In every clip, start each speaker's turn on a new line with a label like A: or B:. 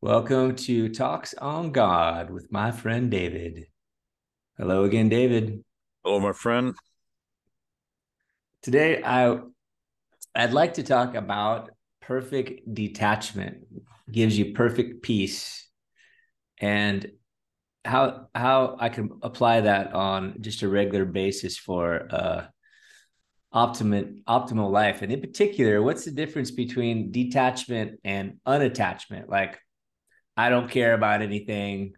A: Welcome to Talks on God with my friend David. Hello again, David.
B: Hello, my friend.
A: Today, I I'd like to talk about perfect detachment. Gives you perfect peace, and how how I can apply that on just a regular basis for uh optimal optimal life. And in particular what's the difference between detachment and unattachment? Like i don't care about anything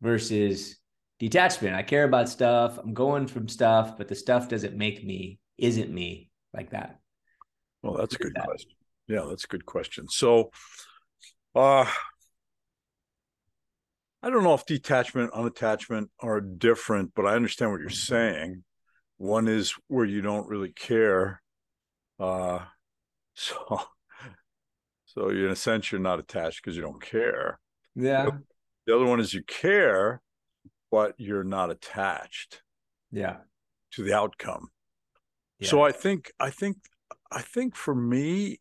A: versus detachment. I care about stuff. I'm going from stuff but the stuff doesn't make me isn't me like that.
B: Well that's a good that? question. Yeah that's a good question. So uh I don't know if detachment, unattachment are different, but I understand what you're saying. One is where you don't really care. Uh, so, so in a sense, you're not attached because you don't care.
A: Yeah.
B: The other one is you care, but you're not attached.
A: Yeah.
B: To the outcome. Yeah. So I think, I think, I think for me,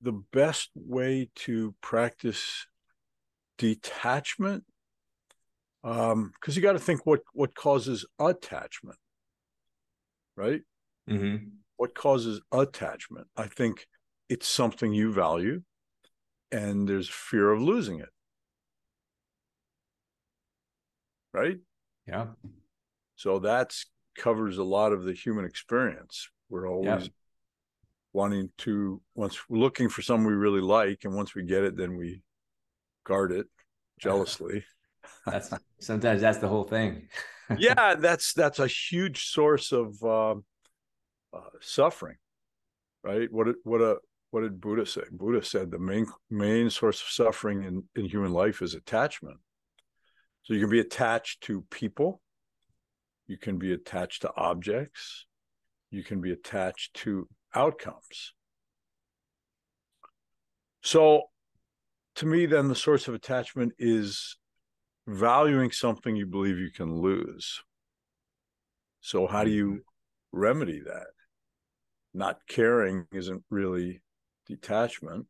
B: the best way to practice detachment um because you got to think what what causes attachment right
A: mm-hmm.
B: what causes attachment i think it's something you value and there's fear of losing it right
A: yeah
B: so that's covers a lot of the human experience we're always yeah. wanting to once we're looking for someone we really like and once we get it then we guard it jealously.
A: that's sometimes that's the whole thing.
B: Yeah, that's that's a huge source of uh, uh, suffering, right? What what a what did Buddha say? Buddha said the main main source of suffering in, in human life is attachment. So you can be attached to people, you can be attached to objects, you can be attached to outcomes. So to me, then the source of attachment is valuing something you believe you can lose. So, how do you mm-hmm. remedy that? Not caring isn't really detachment.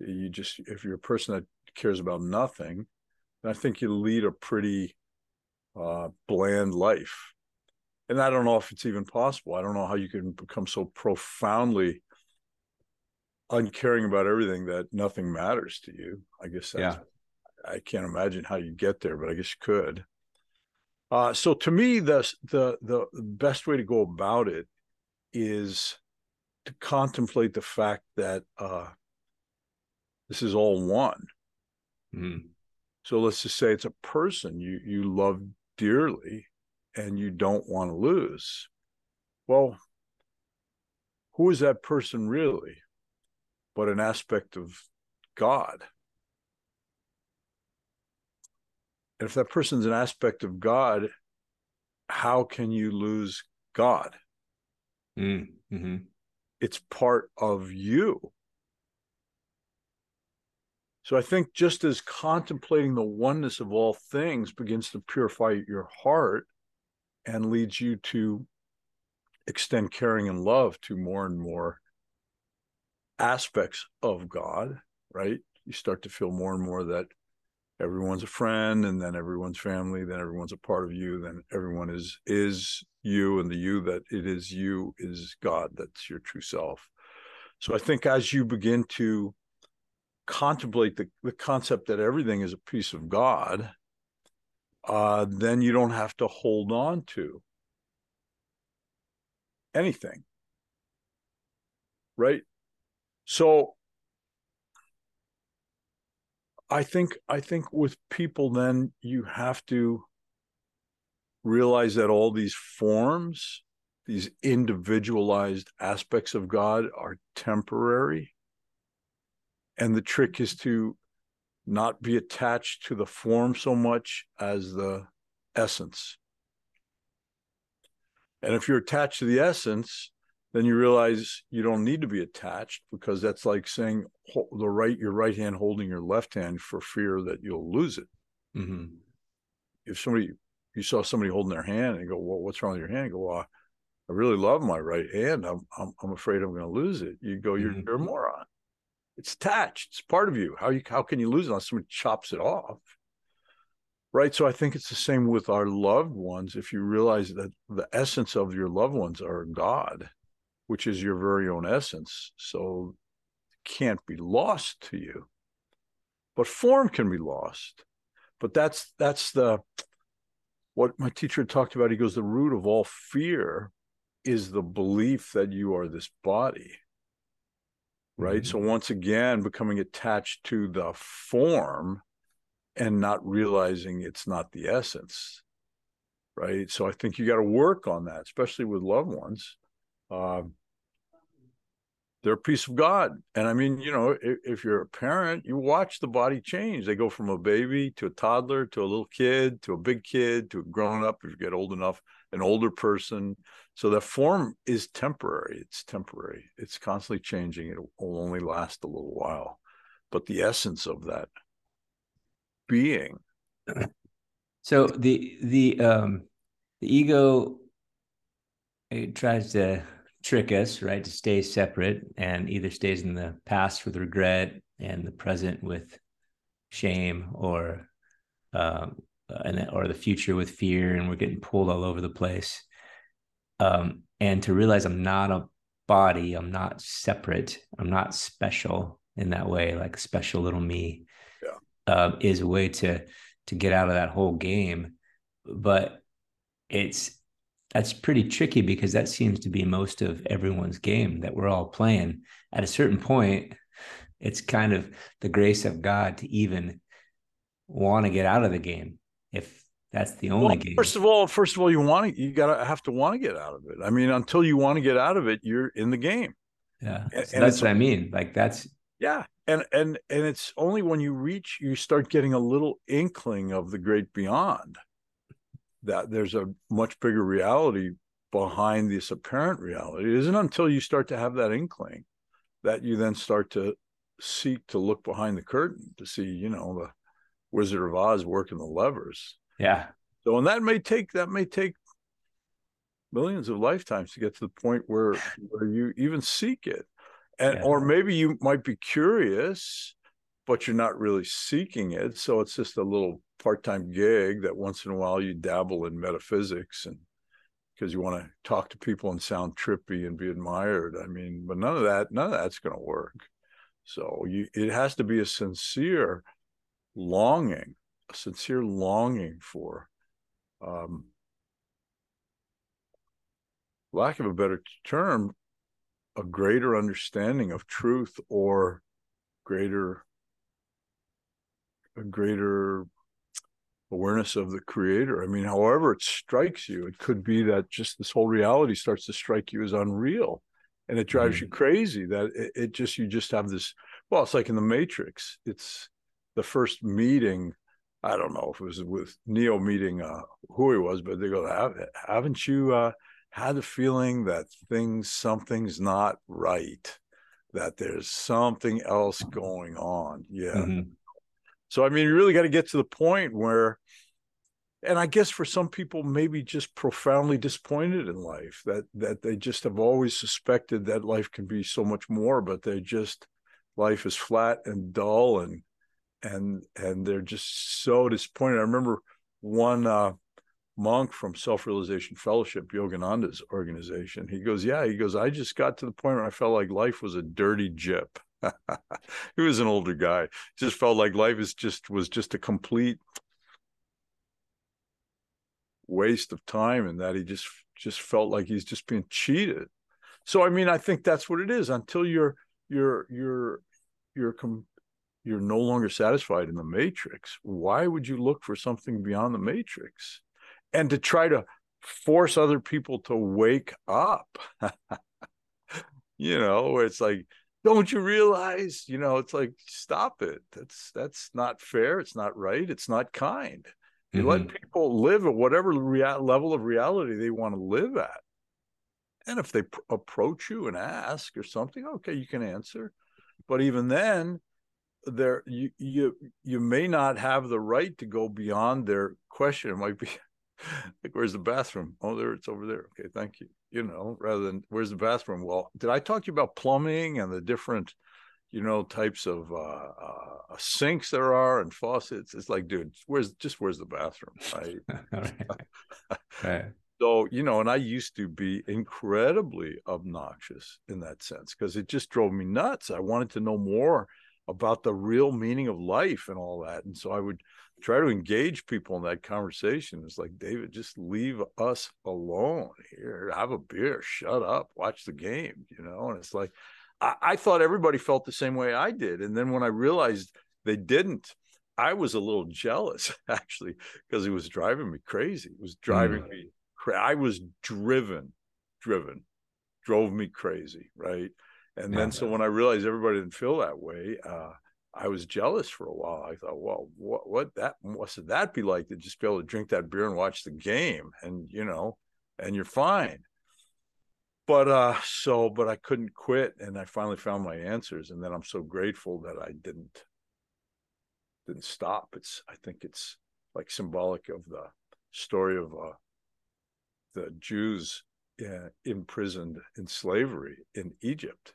B: You just, if you're a person that cares about nothing, I think you lead a pretty uh, bland life. And I don't know if it's even possible. I don't know how you can become so profoundly uncaring about everything that nothing matters to you. I guess that's, yeah. I can't imagine how you get there, but I guess you could. Uh, so to me, the, the the best way to go about it is to contemplate the fact that uh, this is all one.
A: Mm-hmm.
B: So let's just say it's a person you you love dearly and you don't want to lose. Well, who is that person really? but an aspect of God. And if that person's an aspect of God, how can you lose God?
A: Mm, mm-hmm.
B: It's part of you. So I think just as contemplating the oneness of all things begins to purify your heart and leads you to extend caring and love to more and more aspects of God, right? You start to feel more and more that everyone's a friend and then everyone's family, then everyone's a part of you, then everyone is is you and the you that it is you is God, that's your true self. So I think as you begin to contemplate the, the concept that everything is a piece of God, uh, then you don't have to hold on to anything. Right? So I think I think with people then you have to realize that all these forms, these individualized aspects of God are temporary. And the trick is to not be attached to the form so much as the essence. And if you're attached to the essence, then you realize you don't need to be attached because that's like saying the right your right hand holding your left hand for fear that you'll lose it.
A: Mm-hmm.
B: If somebody you saw somebody holding their hand and go, "Well, what's wrong with your hand?" You go, "Well, I really love my right hand. I'm I'm, I'm afraid I'm going to lose it." You go, "You're, mm-hmm. you're a moron." It's attached. It's part of you. How you how can you lose it unless someone chops it off? Right. So I think it's the same with our loved ones. If you realize that the essence of your loved ones are God, which is your very own essence. So can't be lost to you. But form can be lost. But that's that's the what my teacher talked about. He goes, the root of all fear is the belief that you are this body. Right. Mm-hmm. So once again, becoming attached to the form and not realizing it's not the essence. Right. So I think you got to work on that, especially with loved ones. Uh, they're a piece of God. And I mean, you know, if, if, you're a parent, you watch the body change. They go from a baby to a toddler to a little kid to a big kid to a grown up if you get old enough, an older person. So that form is temporary. It's temporary. It's constantly changing. It will only last a little while. But the essence of that being.
A: So the the um the ego it tries to trick us, right? To stay separate and either stays in the past with regret and the present with shame or um, and or the future with fear and we're getting pulled all over the place um, and to realize i'm not a body i'm not separate i'm not special in that way like a special little me yeah. um, is a way to to get out of that whole game but it's that's pretty tricky because that seems to be most of everyone's game that we're all playing. At a certain point, it's kind of the grace of God to even want to get out of the game if that's the only
B: well,
A: game.
B: First of all, first of all, you want to you gotta have to want to get out of it. I mean, until you want to get out of it, you're in the game.
A: Yeah. And, so that's what I mean. Like that's
B: yeah. And and and it's only when you reach you start getting a little inkling of the great beyond that there's a much bigger reality behind this apparent reality. It isn't until you start to have that inkling that you then start to seek to look behind the curtain to see, you know, the Wizard of Oz working the levers.
A: Yeah.
B: So, and that may take that may take millions of lifetimes to get to the point where where you even seek it, and yeah. or maybe you might be curious, but you're not really seeking it. So it's just a little part-time gig that once in a while you dabble in metaphysics and because you want to talk to people and sound trippy and be admired. I mean, but none of that, none of that's going to work. So you, it has to be a sincere longing, a sincere longing for, um, lack of a better term, a greater understanding of truth or greater, a greater awareness of the creator. I mean, however it strikes you, it could be that just this whole reality starts to strike you as unreal and it drives mm-hmm. you crazy that it, it, just, you just have this, well, it's like in the Matrix. It's the first meeting. I don't know if it was with Neo meeting uh, who he was, but they go, haven't you uh, had the feeling that things, something's not right, that there's something else going on? Yeah. Mm-hmm. So I mean, you really got to get to the point where, and I guess for some people, maybe just profoundly disappointed in life that that they just have always suspected that life can be so much more, but they just life is flat and dull and and and they're just so disappointed. I remember one uh, monk from Self Realization Fellowship, Yogananda's organization. He goes, "Yeah," he goes, "I just got to the point where I felt like life was a dirty jip." He was an older guy. Just felt like life is just was just a complete waste of time and that he just just felt like he's just being cheated. So I mean, I think that's what it is until you're you're you're you're com- you're no longer satisfied in the matrix. Why would you look for something beyond the matrix? And to try to force other people to wake up. you know, it's like don't you realize you know it's like stop it. That's that's not fair. It's not right. It's not kind. You mm-hmm. let people live at whatever rea- level of reality they want to live at. And if they pr- approach you and ask or something okay you can answer. But even then there you you you may not have the right to go beyond their question. It might be like where's the bathroom? Oh there it's over there. Okay thank you you know rather than where's the bathroom well did i talk to you about plumbing and the different you know, types of uh, uh, sinks there are and faucets. It's like, dude, where's just where's the bathroom? Right. right. So, you know, and I used to be incredibly obnoxious in that sense because it just drove me nuts. I wanted to know more about the real meaning of life and all that. And so I would try to engage people in that conversation. It's like, David, just leave us alone here. Have a beer, shut up, watch the game, you know? And it's like, I, I thought everybody felt the same way I did. And then when I realized they didn't, I was a little jealous actually because it was driving me crazy. It was driving mm. me crazy. I was driven, driven, drove me crazy, right? And yeah, then so when I realized everybody didn't feel that way, uh, I was jealous for a while. I thought, well, what what that what's that be like to just be able to drink that beer and watch the game, and you know, and you're fine. But uh so but i couldn't quit and i finally found my answers and then i'm so grateful that i didn't didn't stop. It's i think it's like symbolic of the story of uh the jews uh, imprisoned in slavery in egypt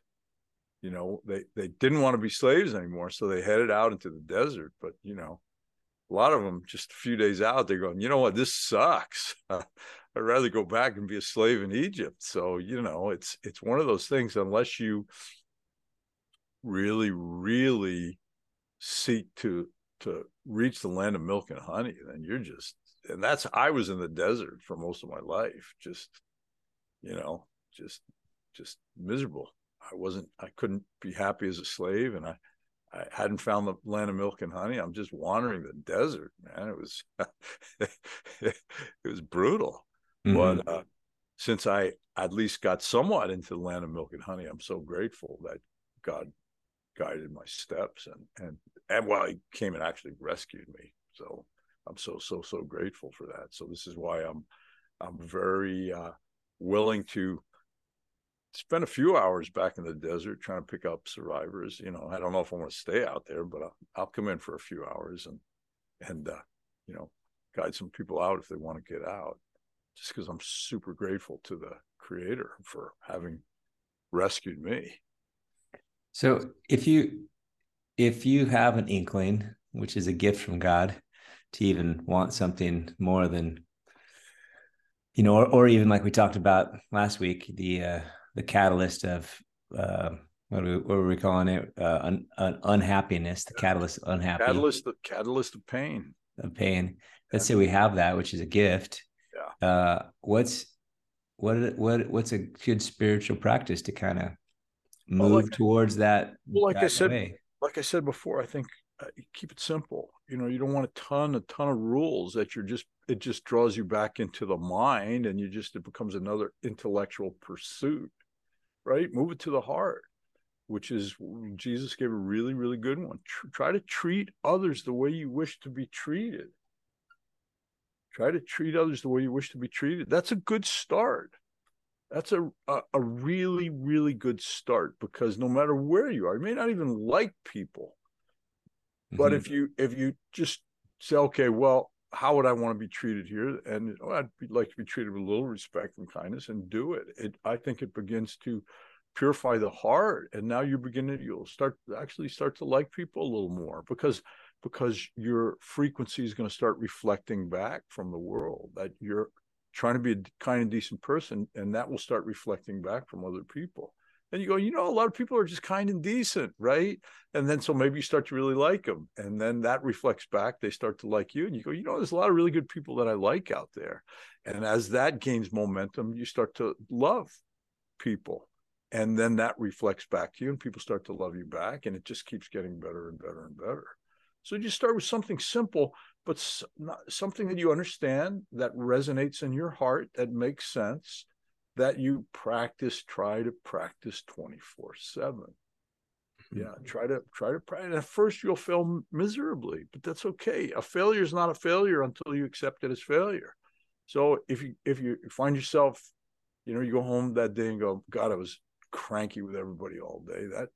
B: you know they they didn't want to be slaves anymore so they headed out into the desert but you know a lot of them just a few days out they're going you know what this sucks I'd rather go back and be a slave in Egypt. So, you know, it's it's one of those things unless you really, really seek to to reach the land of milk and honey, then you're just and that's I was in the desert for most of my life, just you know, just just miserable. I wasn't I couldn't be happy as a slave and I I hadn't found the land of milk and honey. I'm just wandering the desert, man. It was it was brutal. Mm-hmm. But uh, since I at least got somewhat into the land of milk and honey, I'm so grateful that God guided my steps and and and well, He came and actually rescued me. So I'm so so so grateful for that. So this is why I'm I'm very uh, willing to spend a few hours back in the desert trying to pick up survivors. You know, I don't know if I want to stay out there, but I'll, I'll come in for a few hours and and uh, you know guide some people out if they want to get out just because I'm super grateful to the creator for having rescued me.
A: So if you if you have an inkling, which is a gift from God, to even want something more than you know, or, or even like we talked about last week, the uh the catalyst of uh what, we, what were we calling it? Uh, un, un, unhappiness, the catalyst unhappy.
B: Catalyst, the catalyst of pain.
A: Of pain. Let's say we have that, which is a gift uh, what's what what what's a good spiritual practice to kind of move well, like, towards that?
B: Well, like that I said, way? like I said before, I think uh, keep it simple. You know, you don't want a ton, a ton of rules that you're just it just draws you back into the mind, and you just it becomes another intellectual pursuit, right? Move it to the heart, which is Jesus gave a really, really good one. Tr- try to treat others the way you wish to be treated try to treat others the way you wish to be treated that's a good start that's a, a, a really really good start because no matter where you are you may not even like people mm-hmm. but if you if you just say okay well how would i want to be treated here? And oh, i'd be, like to be treated with a little respect and kindness and do it. It i think it begins to purify the heart and now you're beginning you'll start actually start to like people a little more because because your frequency is going to start reflecting back from the world that you're trying to be a kind and decent person and that will start reflecting back from other people and you go you know a lot of people are just kind and decent right? And then so maybe you start to really like them and then that reflects back they start to like you and you go you know there's a lot of really good people that i like out there. And as that gains momentum you start to love people and then that reflects back to you and people start to love you back and it just keeps getting better and better and better. So just start with something simple, but something that you understand, that resonates in your heart, that makes sense, that you practice, try to practice 24 7. Yeah, mm-hmm. try to try to practice. At first, you'll fail miserably, but that's okay. A failure is not a failure until you accept it as failure. So if you if you find yourself, you know, you go home that day and go, God, I was cranky with everybody all day. That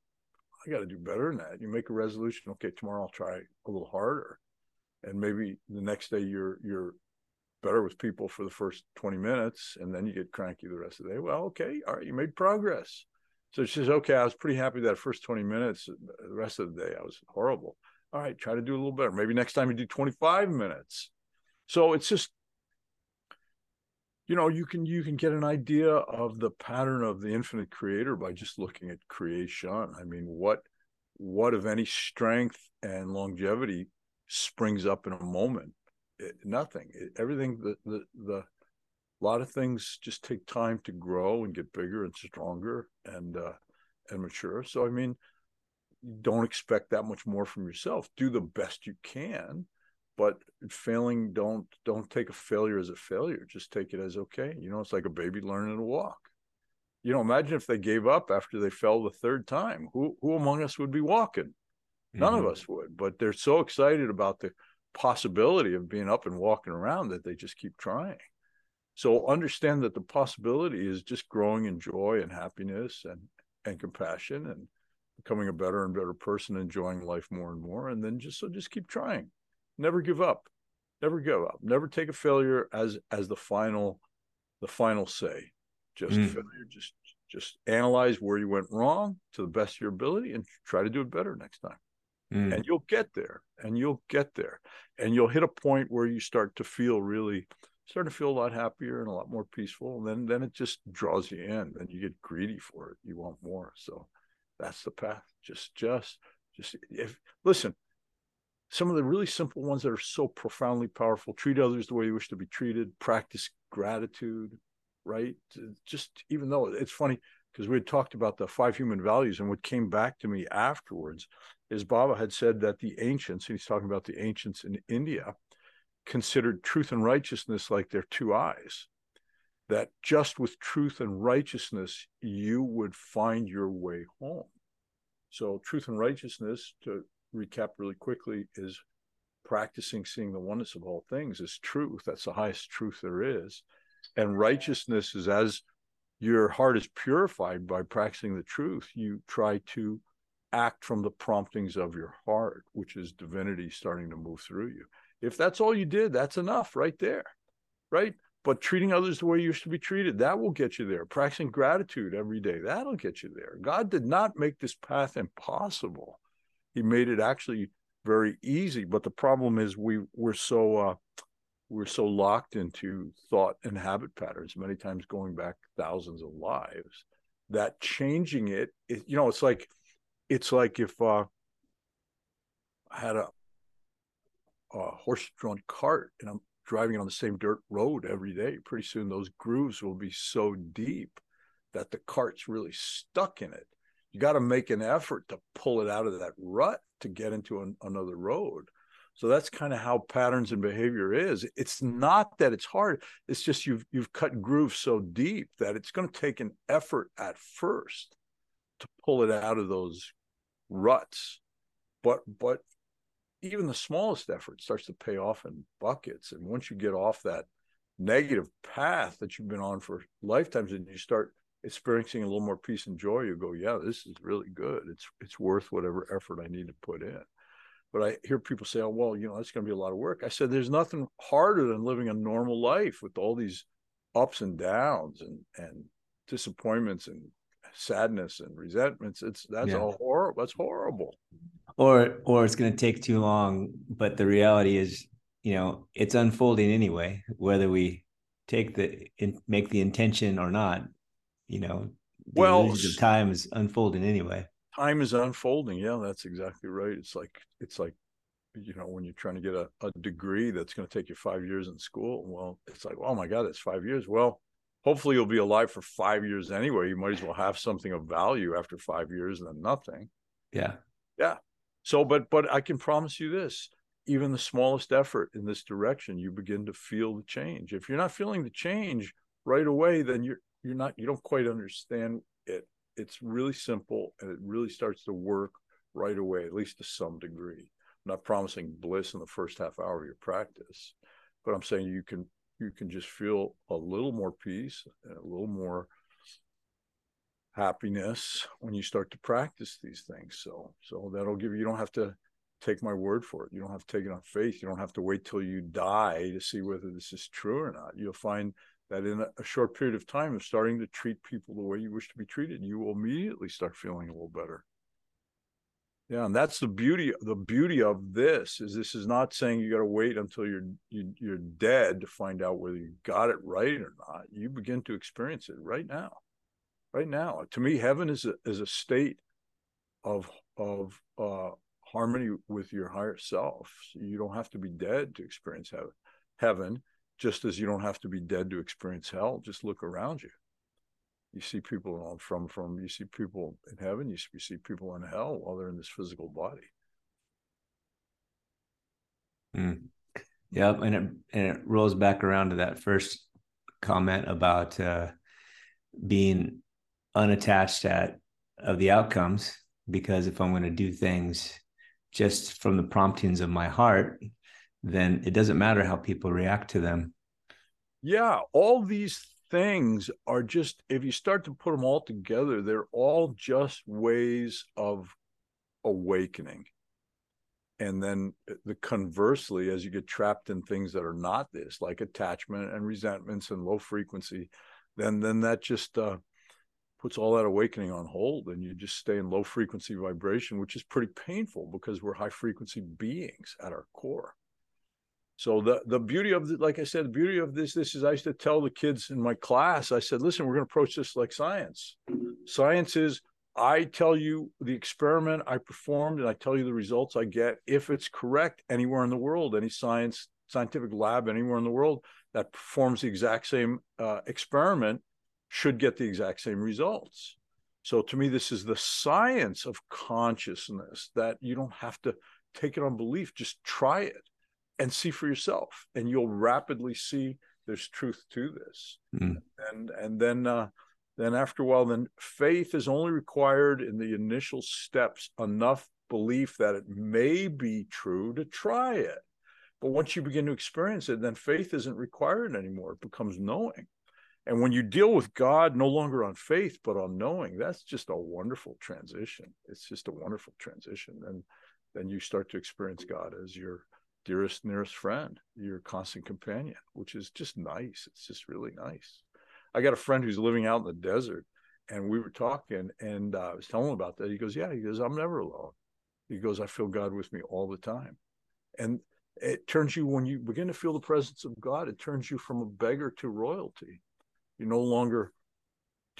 B: I got to do better than that. You make a resolution. Okay, tomorrow I'll try a little harder, and maybe the next day you're you're better with people for the first 20 minutes, and then you get cranky the rest of the day. Well, okay, all right, you made progress. So she says, okay, I was pretty happy that first 20 minutes. The rest of the day, I was horrible. All right, try to do a little better. Maybe next time you do 25 minutes. So it's just, you know, you can you can get an idea of the pattern of the infinite creator by just looking at creation. I mean, what what of any strength and longevity springs up in a moment? It, nothing. It, everything the the the a lot of things just take time to grow and get bigger and stronger and uh, and mature. So I mean, don't expect that much more from yourself. Do the best you can, but failing don't don't take a failure as a failure. Just take it as okay. You know, it's like a baby learning to walk. You know, imagine if they gave up after they fell the third time. Who who among us would be walking? None mm-hmm. of us would. But they're so excited about the possibility of being up and walking around that they just keep trying. So understand that the possibility is just growing in joy and happiness and and compassion and becoming a better and better person, enjoying life more and more. And then just so just keep trying. Never give up. Never give up. Never take a failure as as the final the final say. Just mm. failure. Just just analyze where you went wrong to the best of your ability and try to do it better next time. Mm. And you'll get there. And you'll get there. And you'll hit a point where you start to feel really start to feel a lot happier and a lot more peaceful. And then then it just draws you in and you get greedy for it. You want more. So that's the path. Just just just if listen, some of the really simple ones that are so profoundly powerful, treat others the way you wish to be treated, practice gratitude, right? Just even though it's funny because we had talked about the five human values, and what came back to me afterwards is Baba had said that the ancients, and he's talking about the ancients in India, considered truth and righteousness like their two eyes. That just with truth and righteousness, you would find your way home. So, truth and righteousness, to recap really quickly, is practicing seeing the oneness of all things is truth. That's the highest truth there is. And righteousness is as your heart is purified by practicing the truth, you try to act from the promptings of your heart, which is divinity starting to move through you. If that's all you did, that's enough right there, right? But treating others the way you used to be treated, that will get you there. Practicing gratitude every day, that'll get you there. God did not make this path impossible. He made it actually very easy. But the problem is we we're so uh, we're so locked into thought and habit patterns, many times going back thousands of lives, that changing it, it you know, it's like it's like if uh, I had a a horse-drawn cart and I'm driving it on the same dirt road every day, pretty soon those grooves will be so deep that the cart's really stuck in it. You got to make an effort to pull it out of that rut to get into an, another road. So that's kind of how patterns and behavior is. It's not that it's hard. It's just you've you've cut grooves so deep that it's going to take an effort at first to pull it out of those ruts. But but even the smallest effort starts to pay off in buckets. And once you get off that negative path that you've been on for lifetimes and you start experiencing a little more peace and joy, you go, yeah, this is really good. It's it's worth whatever effort I need to put in. But I hear people say, oh, well, you know, that's going to be a lot of work. I said, there's nothing harder than living a normal life with all these ups and downs and and disappointments and sadness and resentments. It's that's yeah. all horrible. That's horrible
A: or or it's going to take too long but the reality is you know it's unfolding anyway whether we take the in, make the intention or not you know the
B: well
A: time is unfolding anyway
B: time is unfolding. Yeah that's exactly right. It's like it's like you know when you're trying to get a, a degree that's going to take you five years in school well it's like oh my god it's five years. Well hopefully you'll be alive for five years anyway. You might as well have something of value after five years than nothing.
A: Yeah.
B: Yeah. So, but but I can promise you this: even the smallest effort in this direction, you begin to feel the change. If you're not feeling the change right away, then you're you're not you don't quite understand it. It's really simple, and it really starts to work right away, at least to some degree. I'm not promising bliss in the first half hour of your practice, but I'm saying you can you can just feel a little more peace and a little more happiness when you start to practice these things. So so that'll give you you don't have to take my word for it. You don't have to take it on faith. You don't have to wait till you die to see whether this is true or not. You'll find that in a, short period of time of starting to treat people the way you wish to be treated, you will immediately start feeling a little better. Yeah, and that's the beauty. The beauty of this is this is not saying you got to wait until you're you, you're dead to find out whether you got it right or not. You begin to experience it right now, right now. To me, heaven is a is a state of of uh, harmony with your higher self. You don't have to be dead to experience heaven. Heaven, just as you don't have to be dead to experience hell. Just look around you. You see people from from you see people in heaven. You see people in hell while they're in this physical body.
A: Mm. Yep, and it and it rolls back around to that first comment about uh, being unattached at of the outcomes because if I'm going to do things just from the promptings of my heart, then it doesn't matter how people react to them.
B: Yeah, all these things are just, if you start to put them all together, they're all just ways of awakening. And then uh, the conversely, as you get trapped in things that are not this, like attachment and resentments and low frequency, then then that just uh, puts all that awakening on hold and you just stay in low frequency vibration which is pretty painful because we're high frequency beings at our core so the the beauty of the, like i said the beauty of this this is i used to tell the kids in my class i said listen we're going to approach this like science. Science is i tell you the experiment i performed and i tell you the results i get. If it's correct anywhere in the world any science scientific lab anywhere in the world that performs the exact same uh, experiment should get the exact same results. So to me, this is the science of consciousness that you don't have to take it on belief, just try it and see for yourself. And you'll rapidly see there's truth to this. Mm. And and then uh, then after a while, then faith is only required in the initial steps, enough belief that it may be true to try it. But once you begin to experience it, then faith isn't required anymore. It becomes knowing. And when you deal with God no longer on faith, but on knowing, that's just a wonderful transition. It's just a wonderful transition. And then you start to experience God as your dearest, nearest friend, your constant companion, which is just nice. It's just really nice. I got a friend who's living out in the desert, and we were talking, and uh, I was telling him about that. He goes, Yeah, he goes, I'm never alone. He goes, I feel God with me all the time. And it turns you, when you begin to feel the presence of God, it turns you from a beggar to royalty you're no longer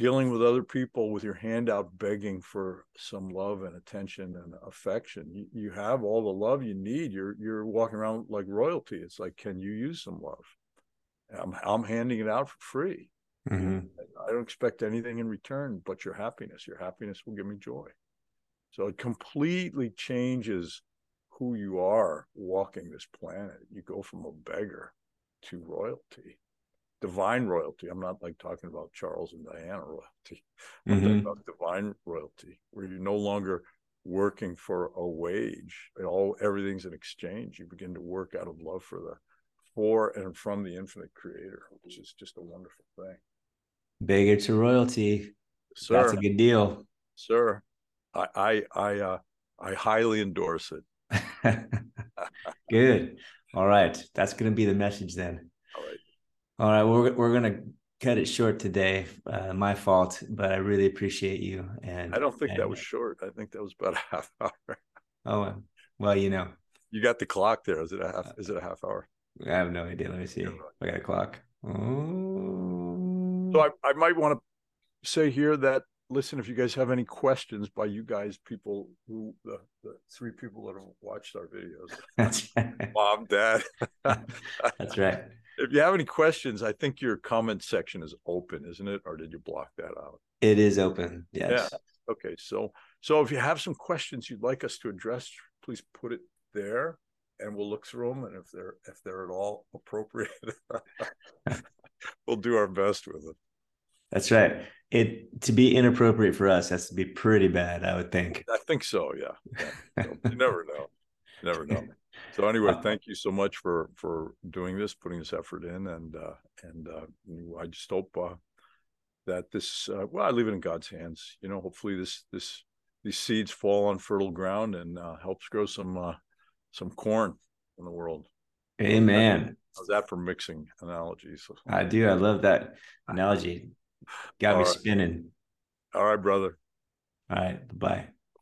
B: dealing with other people with your hand out begging for some love and attention and affection. You, you have all the love you need. You're you're walking around like royalty. It's like, can you use some love? I'm I'm handing it out for free. Mm-hmm. I don't expect anything in return but your happiness. Your happiness will give me joy. So it completely changes who you are walking this planet. You go from a beggar to royalty divine royalty. I'm not like talking about Charles and Diana royalty. I'm mm-hmm. talking about divine royalty, where you're no longer working for a wage. It all everything's an exchange. You begin to work out of love for the for and from the infinite creator, which is just a wonderful thing.
A: Beggar to royalty. Sir, That's a good deal.
B: Sir. I I I uh I highly endorse it.
A: good. All right. That's gonna be the message then. All right, we're we're gonna cut it short today. Uh, my fault, but I really appreciate you. And
B: I don't think
A: and,
B: that was short. I think that was about a half hour.
A: Oh well, you know,
B: you got the clock there. Is it a half? Is it a half hour?
A: I have no idea. Let me see. I got a clock.
B: Oh. So I, I might want to say here that listen, if you guys have any questions by you guys, people who the, the three people that have watched our videos, That's right. mom, dad.
A: That's right
B: if you have any questions, I think your comment section is open, isn't it? Or did you block that out?
A: It is open. Yes. Yeah.
B: Okay. So so if you have some questions you'd like us to address, please put it there and we'll look through them. And if they're if they're at all appropriate, we'll do our best with them.
A: That's right. It to be inappropriate for us has to be pretty bad, I would think.
B: I think so, yeah. yeah. you never know. You never know. So anyway, uh, thank you so much for for doing this, putting this effort in, and uh, and uh, I just hope uh, that this uh, well, I leave it in God's hands. You know, hopefully this this these seeds fall on fertile ground and uh, helps grow some uh, some corn in the world.
A: Amen.
B: How's that for mixing analogies?
A: I do. I love that analogy. Got
B: All
A: me
B: right.
A: spinning.
B: All right, brother.
A: All right. Bye.